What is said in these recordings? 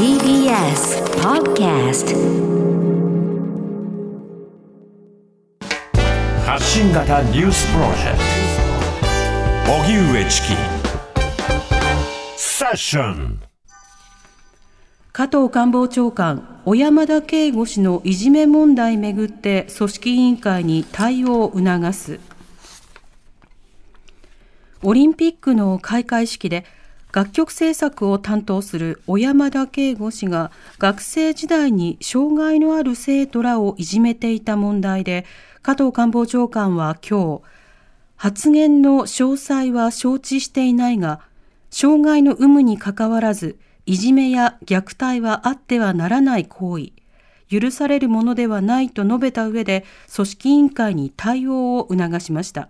TBS Podcast 発信型ニュースプロジェクト。荻上チキ。セッション。加藤官房長官、小山田圭吾氏のいじめ問題めぐって組織委員会に対応を促す。オリンピックの開会式で楽曲制作を担当する小山田圭吾氏が学生時代に障害のある生徒らをいじめていた問題で加藤官房長官は今日発言の詳細は承知していないが障害の有無にかかわらずいじめや虐待はあってはならない行為許されるものではないと述べた上で組織委員会に対応を促しました。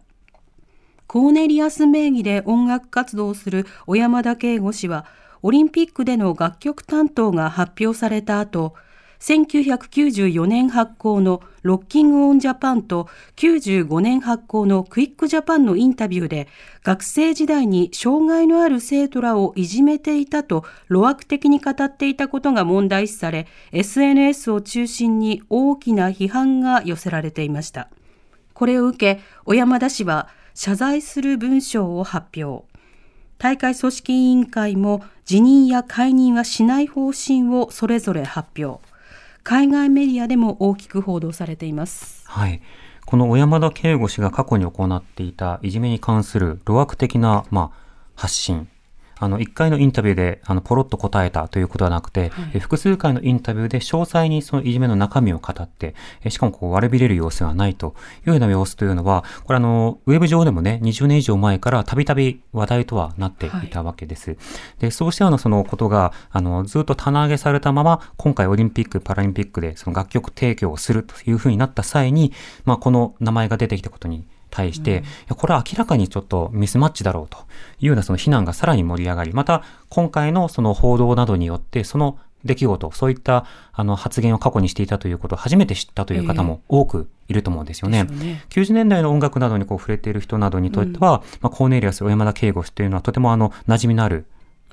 コーネリアス名義で音楽活動する小山田圭吾氏は、オリンピックでの楽曲担当が発表された後、1994年発行のロッキングオンジャパンと95年発行のクイックジャパンのインタビューで学生時代に障害のある生徒らをいじめていたと路悪的に語っていたことが問題視され SNS を中心に大きな批判が寄せられていました。これを受け小山田氏は謝罪する文章を発表。大会組織委員会も辞任や解任はしない方針をそれぞれ発表。海外メディアでも大きく報道されています。はい。この小山田圭吾氏が過去に行っていたいじめに関する路悪的な、まあ、発信あの、一回のインタビューで、あの、ポロッと答えたということはなくて、はい、複数回のインタビューで詳細にそのいじめの中身を語って、しかもこう悪びれる様子がないというような様子というのは、これあの、ウェブ上でもね、20年以上前からたびたび話題とはなっていたわけです。はい、で、そうしたようなそのことが、あの、ずっと棚上げされたまま、今回オリンピック、パラリンピックでその楽曲提供をするというふうになった際に、まあ、この名前が出てきたことに対して、うん、これは明らかにちょっとミスマッチだろうというようなその非難がさらに盛り上がり、また今回のその報道などによって、その出来事、そういったあの発言を過去にしていたということを初めて知ったという方も多くいると思うんですよね。えー、ね。90年代の音楽などにこう触れている人などにとっては、うん、まあ、コーネリアス、小山田圭吾氏というのはとてもあの馴染みのある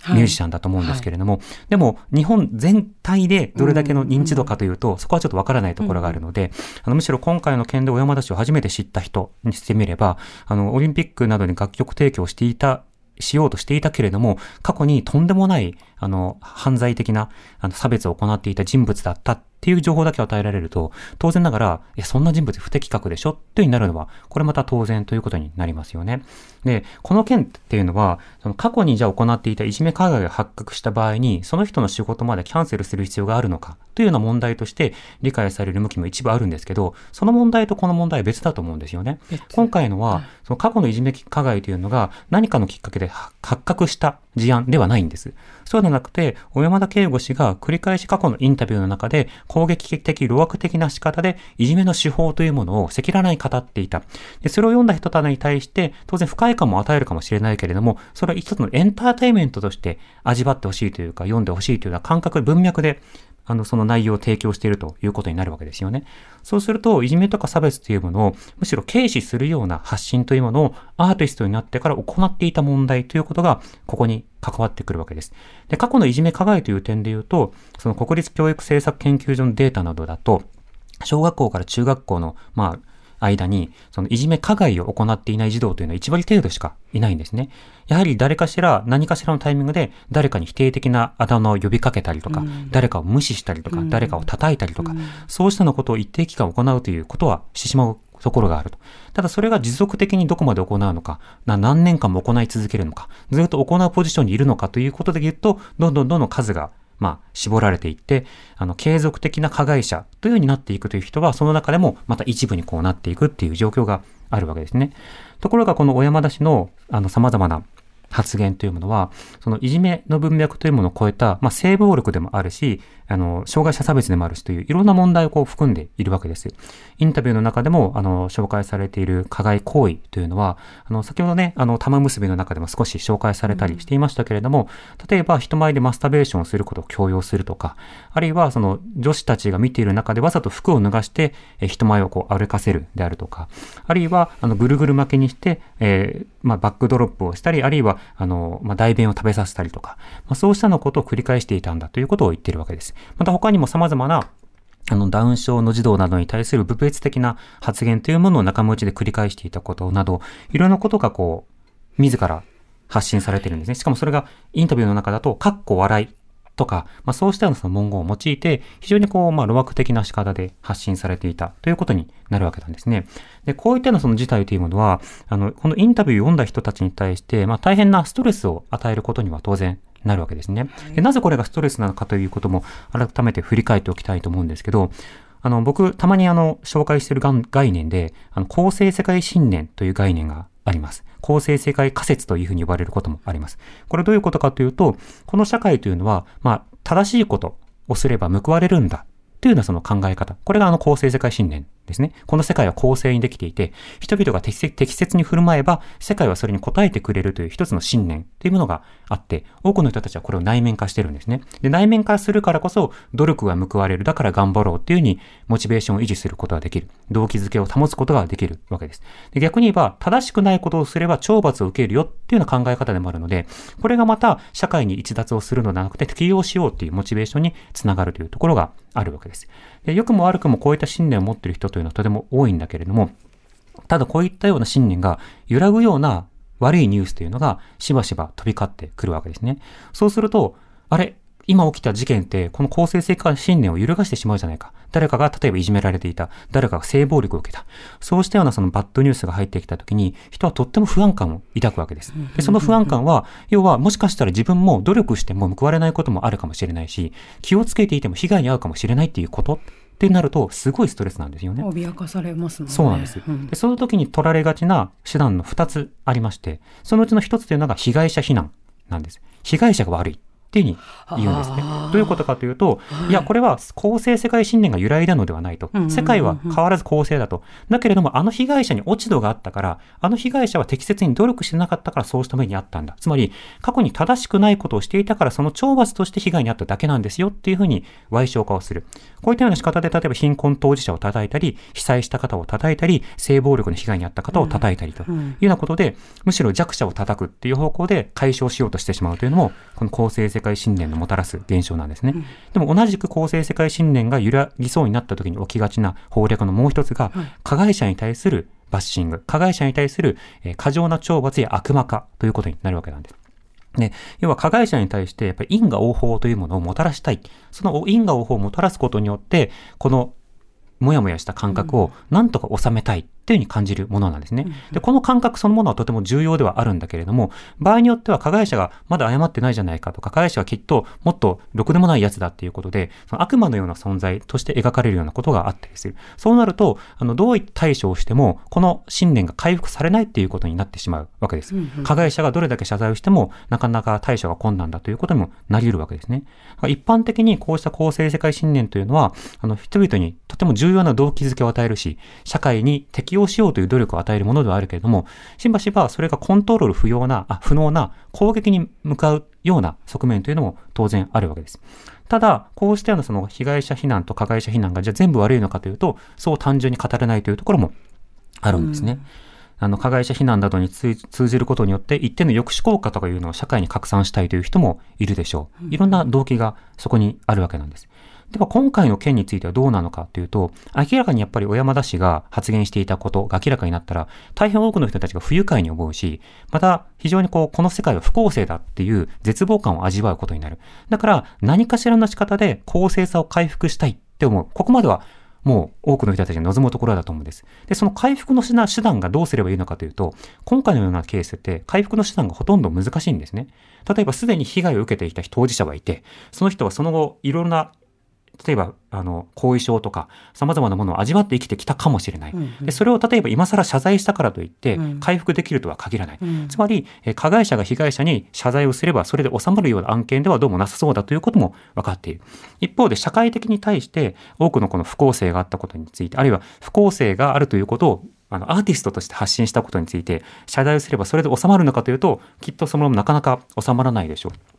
ミュージシャンだと思うんですけれども、はいはい、でも日本全体でどれだけの認知度かというと、うん、そこはちょっとわからないところがあるので、うん、あのむしろ今回の件で小山田氏を初めて知った人にしてみれば、あの、オリンピックなどに楽曲提供していたしようとしていたけれども、過去にとんでもない、あの、犯罪的な、あの、差別を行っていた人物だったっていう情報だけ与えられると、当然ながら、いや、そんな人物不適格でしょ？っていうになるのは、これまた当然ということになりますよね。で、この件っていうのは、その過去にじゃあ行っていたいじめ加害が発覚した場合に、その人の仕事までキャンセルする必要があるのか？というような問題として理解される向きも一部あるんですけど、その問題とこの問題は別だと思うんですよね。今回のは、その過去のいじめ加害というのが何かのきっかけで発覚した事案ではないんです。そうではなくて、小山田圭吾氏が繰り返し過去のインタビューの中で攻撃的、路悪的な仕方でいじめの手法というものを赤裸々に語っていた。で、それを読んだ人たに対して、当然不快感も与えるかもしれないけれども、それは一つのエンターテイメントとして味わってほしいというか、読んでほしいというような感覚、文脈であの、その内容を提供しているということになるわけですよね。そうすると、いじめとか差別というものを、むしろ軽視するような発信というものをアーティストになってから行っていた問題ということが、ここに関わってくるわけです。で、過去のいじめ加害という点で言うと、その国立教育政策研究所のデータなどだと、小学校から中学校の、まあ、間に、そのいじめ加害を行っていない児童というのは1割程度しかいないんですね。やはり誰かしら、何かしらのタイミングで誰かに否定的なあだ名を呼びかけたりとか、うん、誰かを無視したりとか、うん、誰かを叩いたりとか、うん、そうしたのことを一定期間行うということはしてしまうところがあると。ただそれが持続的にどこまで行うのか、何年間も行い続けるのか、ずっと行うポジションにいるのかということで言うと、どんどんどんどん数がまあ、絞られていって、あの、継続的な加害者というようになっていくという人は、その中でもまた一部にこうなっていくっていう状況があるわけですね。ところが、この小山田氏の、あの、様々な発言というものは、そのいじめの文脈というものを超えた、まあ、性暴力でもあるし、あの、障害者差別でもあるしといういろんな問題をこう含んでいるわけです。インタビューの中でも、あの、紹介されている加害行為というのは、あの、先ほどね、あの、玉結びの中でも少し紹介されたりしていましたけれども、例えば人前でマスターベーションをすることを強要するとか、あるいはその女子たちが見ている中でわざと服を脱がして、人前をこう歩かせるであるとか、あるいは、あの、ぐるぐる巻きにして、えー、まあ、バックドロップをしたり、あるいは、あの、まあ、代弁を食べさせたりとか、まあ、そうしたのことを繰り返していたんだということを言っているわけです。また他にも様々なあの、ダウン症の児童などに対する部別的な発言というものを仲間内で繰り返していたことなど、いろんなことがこう、自ら発信されてるんですね。しかもそれがインタビューの中だと、かっこ笑いとか、まあ、そうしたようなその文言を用いて、非常にこう、まあ、路惑的な仕方で発信されていたということになるわけなんですね。で、こういったようなその事態というものは、あの、このインタビューを読んだ人たちに対して、まあ、大変なストレスを与えることには当然なるわけですね。でなぜこれがストレスなのかということも改めて振り返っておきたいと思うんですけど、あの、僕、たまにあの、紹介している概念で、あの、公正世界信念という概念があります。公正世界仮説というふうに呼ばれることもあります。これどういうことかというと、この社会というのは、まあ、正しいことをすれば報われるんだというようなその考え方。これがあの公正世界信念ですね。この世界は公正にできていて、人々が適切に振る舞えば、世界はそれに応えてくれるという一つの信念というものがあって、多くの人たちはこれを内面化してるんですね。で、内面化するからこそ、努力が報われる。だから頑張ろうっていうふうに、モチベーションを維持することができる。動機づけを保つことができるわけです。で逆に言えば、正しくないことをすれば懲罰を受けるよっていうような考え方でもあるので、これがまた社会に逸脱をするのではなくて適用しようっていうモチベーションにつながるというところがあるわけです。で良くも悪くもこういった信念を持っている人というのはとても多いんだけれども、ただこういったような信念が揺らぐような悪いニュースというのがしばしば飛び交ってくるわけですね。そうすると、あれ、今起きた事件って、この公正性化信念を揺るがしてしまうじゃないか。誰かが例えばいじめられていた。誰かが性暴力を受けた。そうしたようなそのバッドニュースが入ってきたときに、人はとっても不安感を抱くわけです。で、その不安感は、要はもしかしたら自分も努力しても報われないこともあるかもしれないし、気をつけていても被害に遭うかもしれないっていうこと？ってなると、すごいストレスなんですよね。脅かされますもんね。そうなんです。うん、でその時に取られがちな手段の2つありまして、そのうちの1つというのが被害者避難なんです。被害者が悪い。っていうふうに言うんですね。どういうことかというと、いや、これは公正世界信念が揺らいだのではないと。世界は変わらず公正だと。だけれども、あの被害者に落ち度があったから、あの被害者は適切に努力してなかったからそうした目にあったんだ。つまり、過去に正しくないことをしていたから、その懲罰として被害に遭っただけなんですよっていうふうに賠償化をする。こういったような仕方で、例えば貧困当事者を叩いたり、被災した方を叩いたり、性暴力の被害に遭った方を叩いたりというようなことで、むしろ弱者を叩くっていう方向で解消しようとしてしまうというのも、この公正世界信念のもたらす現象なんですね。でも同じく公正世界信念が揺らぎそうになった時に起きがちな法略のもう一つが、加害者に対するバッシング、加害者に対する過剰な懲罰や悪魔化ということになるわけなんです。で、要は加害者に対してやっぱり因果応報というものをもたらしたい。その因果応報をもたらすことによって、このもやもやした感覚をなんとか収めたいっていうふうに感じるものなんですね。で、この感覚そのものはとても重要ではあるんだけれども、場合によっては加害者がまだ謝ってないじゃないかとか、加害者はきっともっとろくでもないやつだっていうことで、その悪魔のような存在として描かれるようなことがあったりする。そうなると、あの、どういった対処をしても、この信念が回復されないっていうことになってしまうわけです。加害者がどれだけ謝罪をしても、なかなか対処が困難だということにもなり得るわけですね。一般的にこうした公正世界信念というのは、あの、人々にとても重要な動機づけを与えるし、社会に適応しようという努力を与えるものではあるけれども、しばしばそれがコントロール不要な、あ、不能な攻撃に向かうような側面というのも当然あるわけです。ただ、こうしたようなその被害者避難と加害者避難がじゃあ全部悪いのかというと、そう単純に語れないというところもあるんですね。うんあの、加害者避難などに通じることによって、一定の抑止効果とかいうのを社会に拡散したいという人もいるでしょう。いろんな動機がそこにあるわけなんです。では今回の件についてはどうなのかというと、明らかにやっぱり小山田氏が発言していたことが明らかになったら、大変多くの人たちが不愉快に思うし、また非常にこう、この世界は不公正だっていう絶望感を味わうことになる。だから何かしらの仕方で公正さを回復したいって思う。ここまではもう多くの人たちが望むところだと思うんです。で、その回復の手段がどうすればいいのかというと、今回のようなケースって回復の手段がほとんど難しいんですね。例えばすでに被害を受けていた当事者はいて、その人はその後いろんな例えば、あの、後遺症とか、様々なものを味わって生きてきたかもしれない。うんうん、でそれを例えば今更謝罪したからといって、回復できるとは限らない。うん、つまり、加害者が被害者に謝罪をすれば、それで収まるような案件ではどうもなさそうだということも分かっている。一方で、社会的に対して、多くのこの不公正があったことについて、あるいは不公正があるということをあの、アーティストとして発信したことについて、謝罪をすればそれで収まるのかというと、きっとそのままなかなか収まらないでしょう。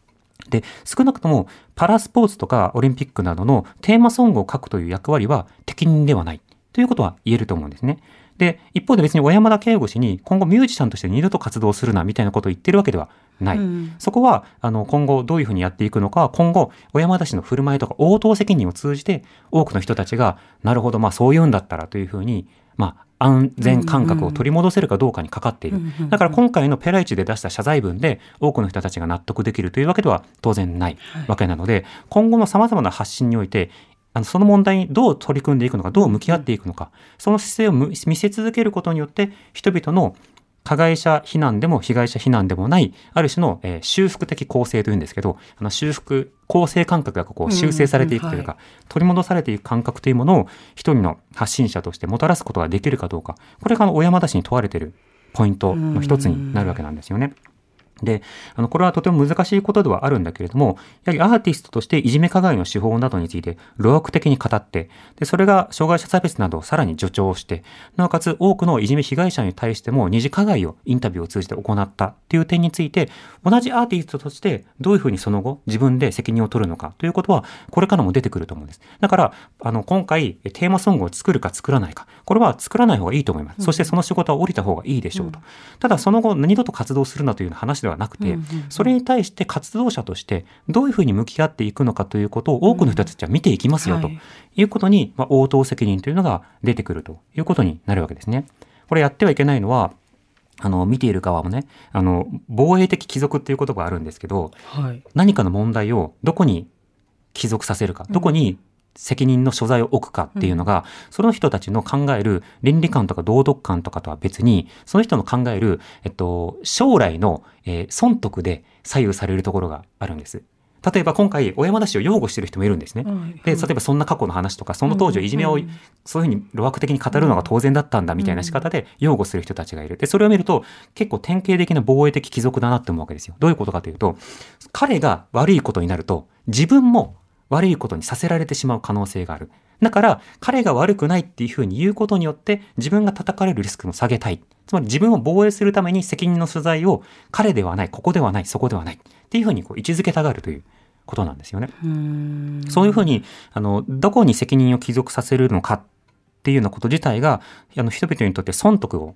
で、少なくともパラスポーツとかオリンピックなどのテーマソングを書くという役割は適任ではないということは言えると思うんですね。で、一方で別に小山田圭吾氏に今後ミュージシャンとして二度と活動するなみたいなことを言ってるわけではない。うんそこは、あの、今後どういうふうにやっていくのかは、今後、小山田氏の振る舞いとか応答責任を通じて、多くの人たちが、なるほど、まあそういうんだったらというふうに、まあ、安全感覚を取り戻せるかどうかにかかっている。だから今回のペライチで出した謝罪文で多くの人たちが納得できるというわけでは当然ないわけなので、今後の様々な発信において、あのその問題にどう取り組んでいくのか、どう向き合っていくのか、その姿勢をむ見せ続けることによって、人々の加害者非難でも被害者非難でもない、ある種の、えー修復的構成というんですけど、あの修復、構成感覚がこう修正されていくというか、取り戻されていく感覚というものを一人の発信者としてもたらすことができるかどうか、これがあの小山田氏に問われているポイントの一つになるわけなんですよね。で、あの、これはとても難しいことではあるんだけれども、やはりアーティストとしていじめ加害の手法などについて、路悪的に語って、で、それが障害者差別などをさらに助長して、なおかつ多くのいじめ被害者に対しても二次加害をインタビューを通じて行ったっていう点について、同じアーティストとしてどういうふうにその後自分で責任を取るのかということは、これからも出てくると思うんです。だから、あの、今回、テーマソングを作るか作らないか、これは作らない方がいいと思います。そしてその仕事は降りた方がいいでしょうと。ただ、その後、二度と活動するなという話ではなくて、それに対して活動者としてどういうふうに向き合っていくのかということを多くの人たちは見ていきますよとはいいうことに、まあ、応答責任というのが出てくるということになるわけですね。これやってはいけないのは、あの、見ている側もね、あの、防衛的帰属っていう言葉があるんですけど、はい。何かの問題をどこに帰属させるか、どこに責任の所在を置くかっていうのが、その人たちの考える倫理観とか道徳観とかとは別に、その人の考える、えっと、将来の、えー損得で左右されるところがあるんです。例えば今回、小山田氏を擁護している人もいるんですね。で、例えばそんな過去の話とか、その当時をいじめをうんうんそういうふうに路悪的に語るのが当然だったんだみたいな仕方で擁護する人たちがいる。で、それを見ると結構典型的な防衛的貴族だなって思うわけですよ。どういうことかというと、彼が悪いことになると自分も悪いことにさせられてしまう可能性がある。だから、彼が悪くないっていうふうに言うことによって自分が叩かれるリスクも下げたい。つまり自分を防衛するために責任の所在を彼ではない、ここではない、そこではないっていうふうにこう位置づけたがるということなんですよね。うんそういうふうに、あの、どこに責任を帰属させるのかっていうようなこと自体が、あの、人々にとって損得を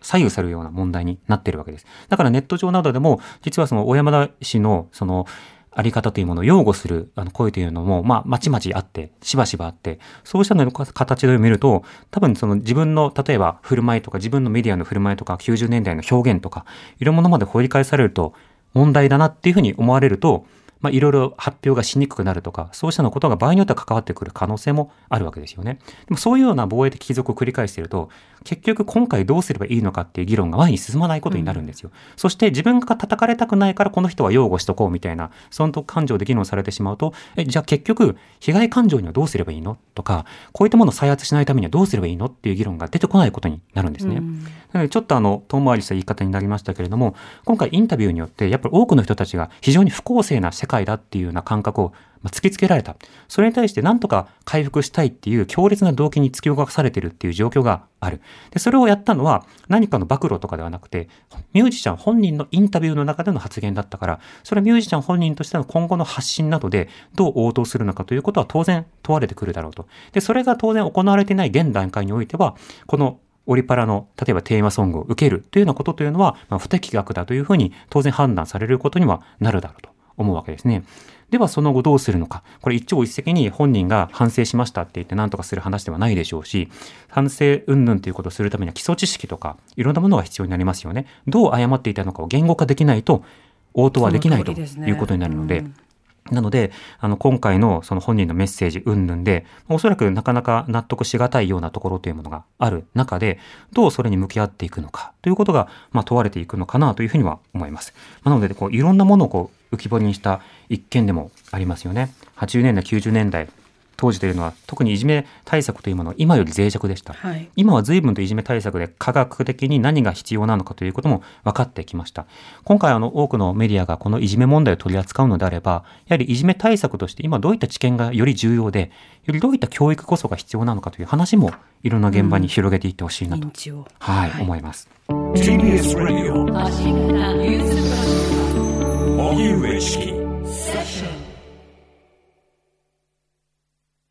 左右されるような問題になっているわけです。だからネット上などでも、実はその小山田氏の、その、あり方というものを擁護する声というのも、まあ、まちまちあって、しばしばあって、そうしたの形で見ると、多分その自分の、例えば振る舞いとか、自分のメディアの振る舞いとか、90年代の表現とか、いろんなものまで掘り返されると、問題だなっていうふうに思われると、まあ、いろいろ発表がしにくくなるとか、そうしたのことが場合によっては関わってくる可能性もあるわけですよね。でもそういうような防衛的帰属を繰り返していると、結局今回どうすればいいのかっていう議論が前に進まないことになるんですよ。そして自分が叩かれたくないからこの人は擁護しとこうみたいな、損得感情で議論されてしまうと、え、じゃあ結局、被害感情にはどうすればいいのとか、こういったものを再発しないためにはどうすればいいのっていう議論が出てこないことになるんですね。うんなのでちょっとあの、遠回りした言い方になりましたけれども、今回インタビューによって、やっぱり多くの人たちが非常に不公正な世界だっていうような感覚をまあ突きつけられた。それに対して何とか回復したいっていう強烈な動機に突き動かされてるっていう状況がある。で、それをやったのは何かの暴露とかではなくて、ミュージシャン本人のインタビューの中での発言だったから、それはミュージシャン本人としての今後の発信などでどう応答するのかということは当然問われてくるだろうと。で、それが当然行われていない現段階においては、このオリパラの、例えばテーマソングを受けるというようなことというのは、まあ、不適格だというふうに当然判断されることにはなるだろうと思うわけですね。ではその後どうするのか。これ一朝一夕に本人が反省しましたって言って何とかする話ではないでしょうし、反省云々ということをするためには基礎知識とかいろんなものが必要になりますよね。どう誤っていたのかを言語化できないと応答はできないということになるので、なので、あの、今回のその本人のメッセージ云々で、おそらくなかなか納得しがたいようなところというものがある中で、どうそれに向き合っていくのかということが、まあ、問われていくのかなというふうには思います。まあなので、こう、いろんなものをこう、浮き彫りにした一件でもありますよね。80年代、90年代、当時というのは、特にいじめ対策というものは今より脆弱でした。はい。今は随分といじめ対策で科学的に何が必要なのかということも分かってきました。今回あの多くのメディアがこのいじめ問題を取り扱うのであれば、やはりいじめ対策として今どういった知見がより重要で、よりどういった教育こそが必要なのかという話もいろんな現場に広げていってほしいなと、認知を。はい、はい思います。TBS Radio 発信型ニュースプロジェクト荻上チキ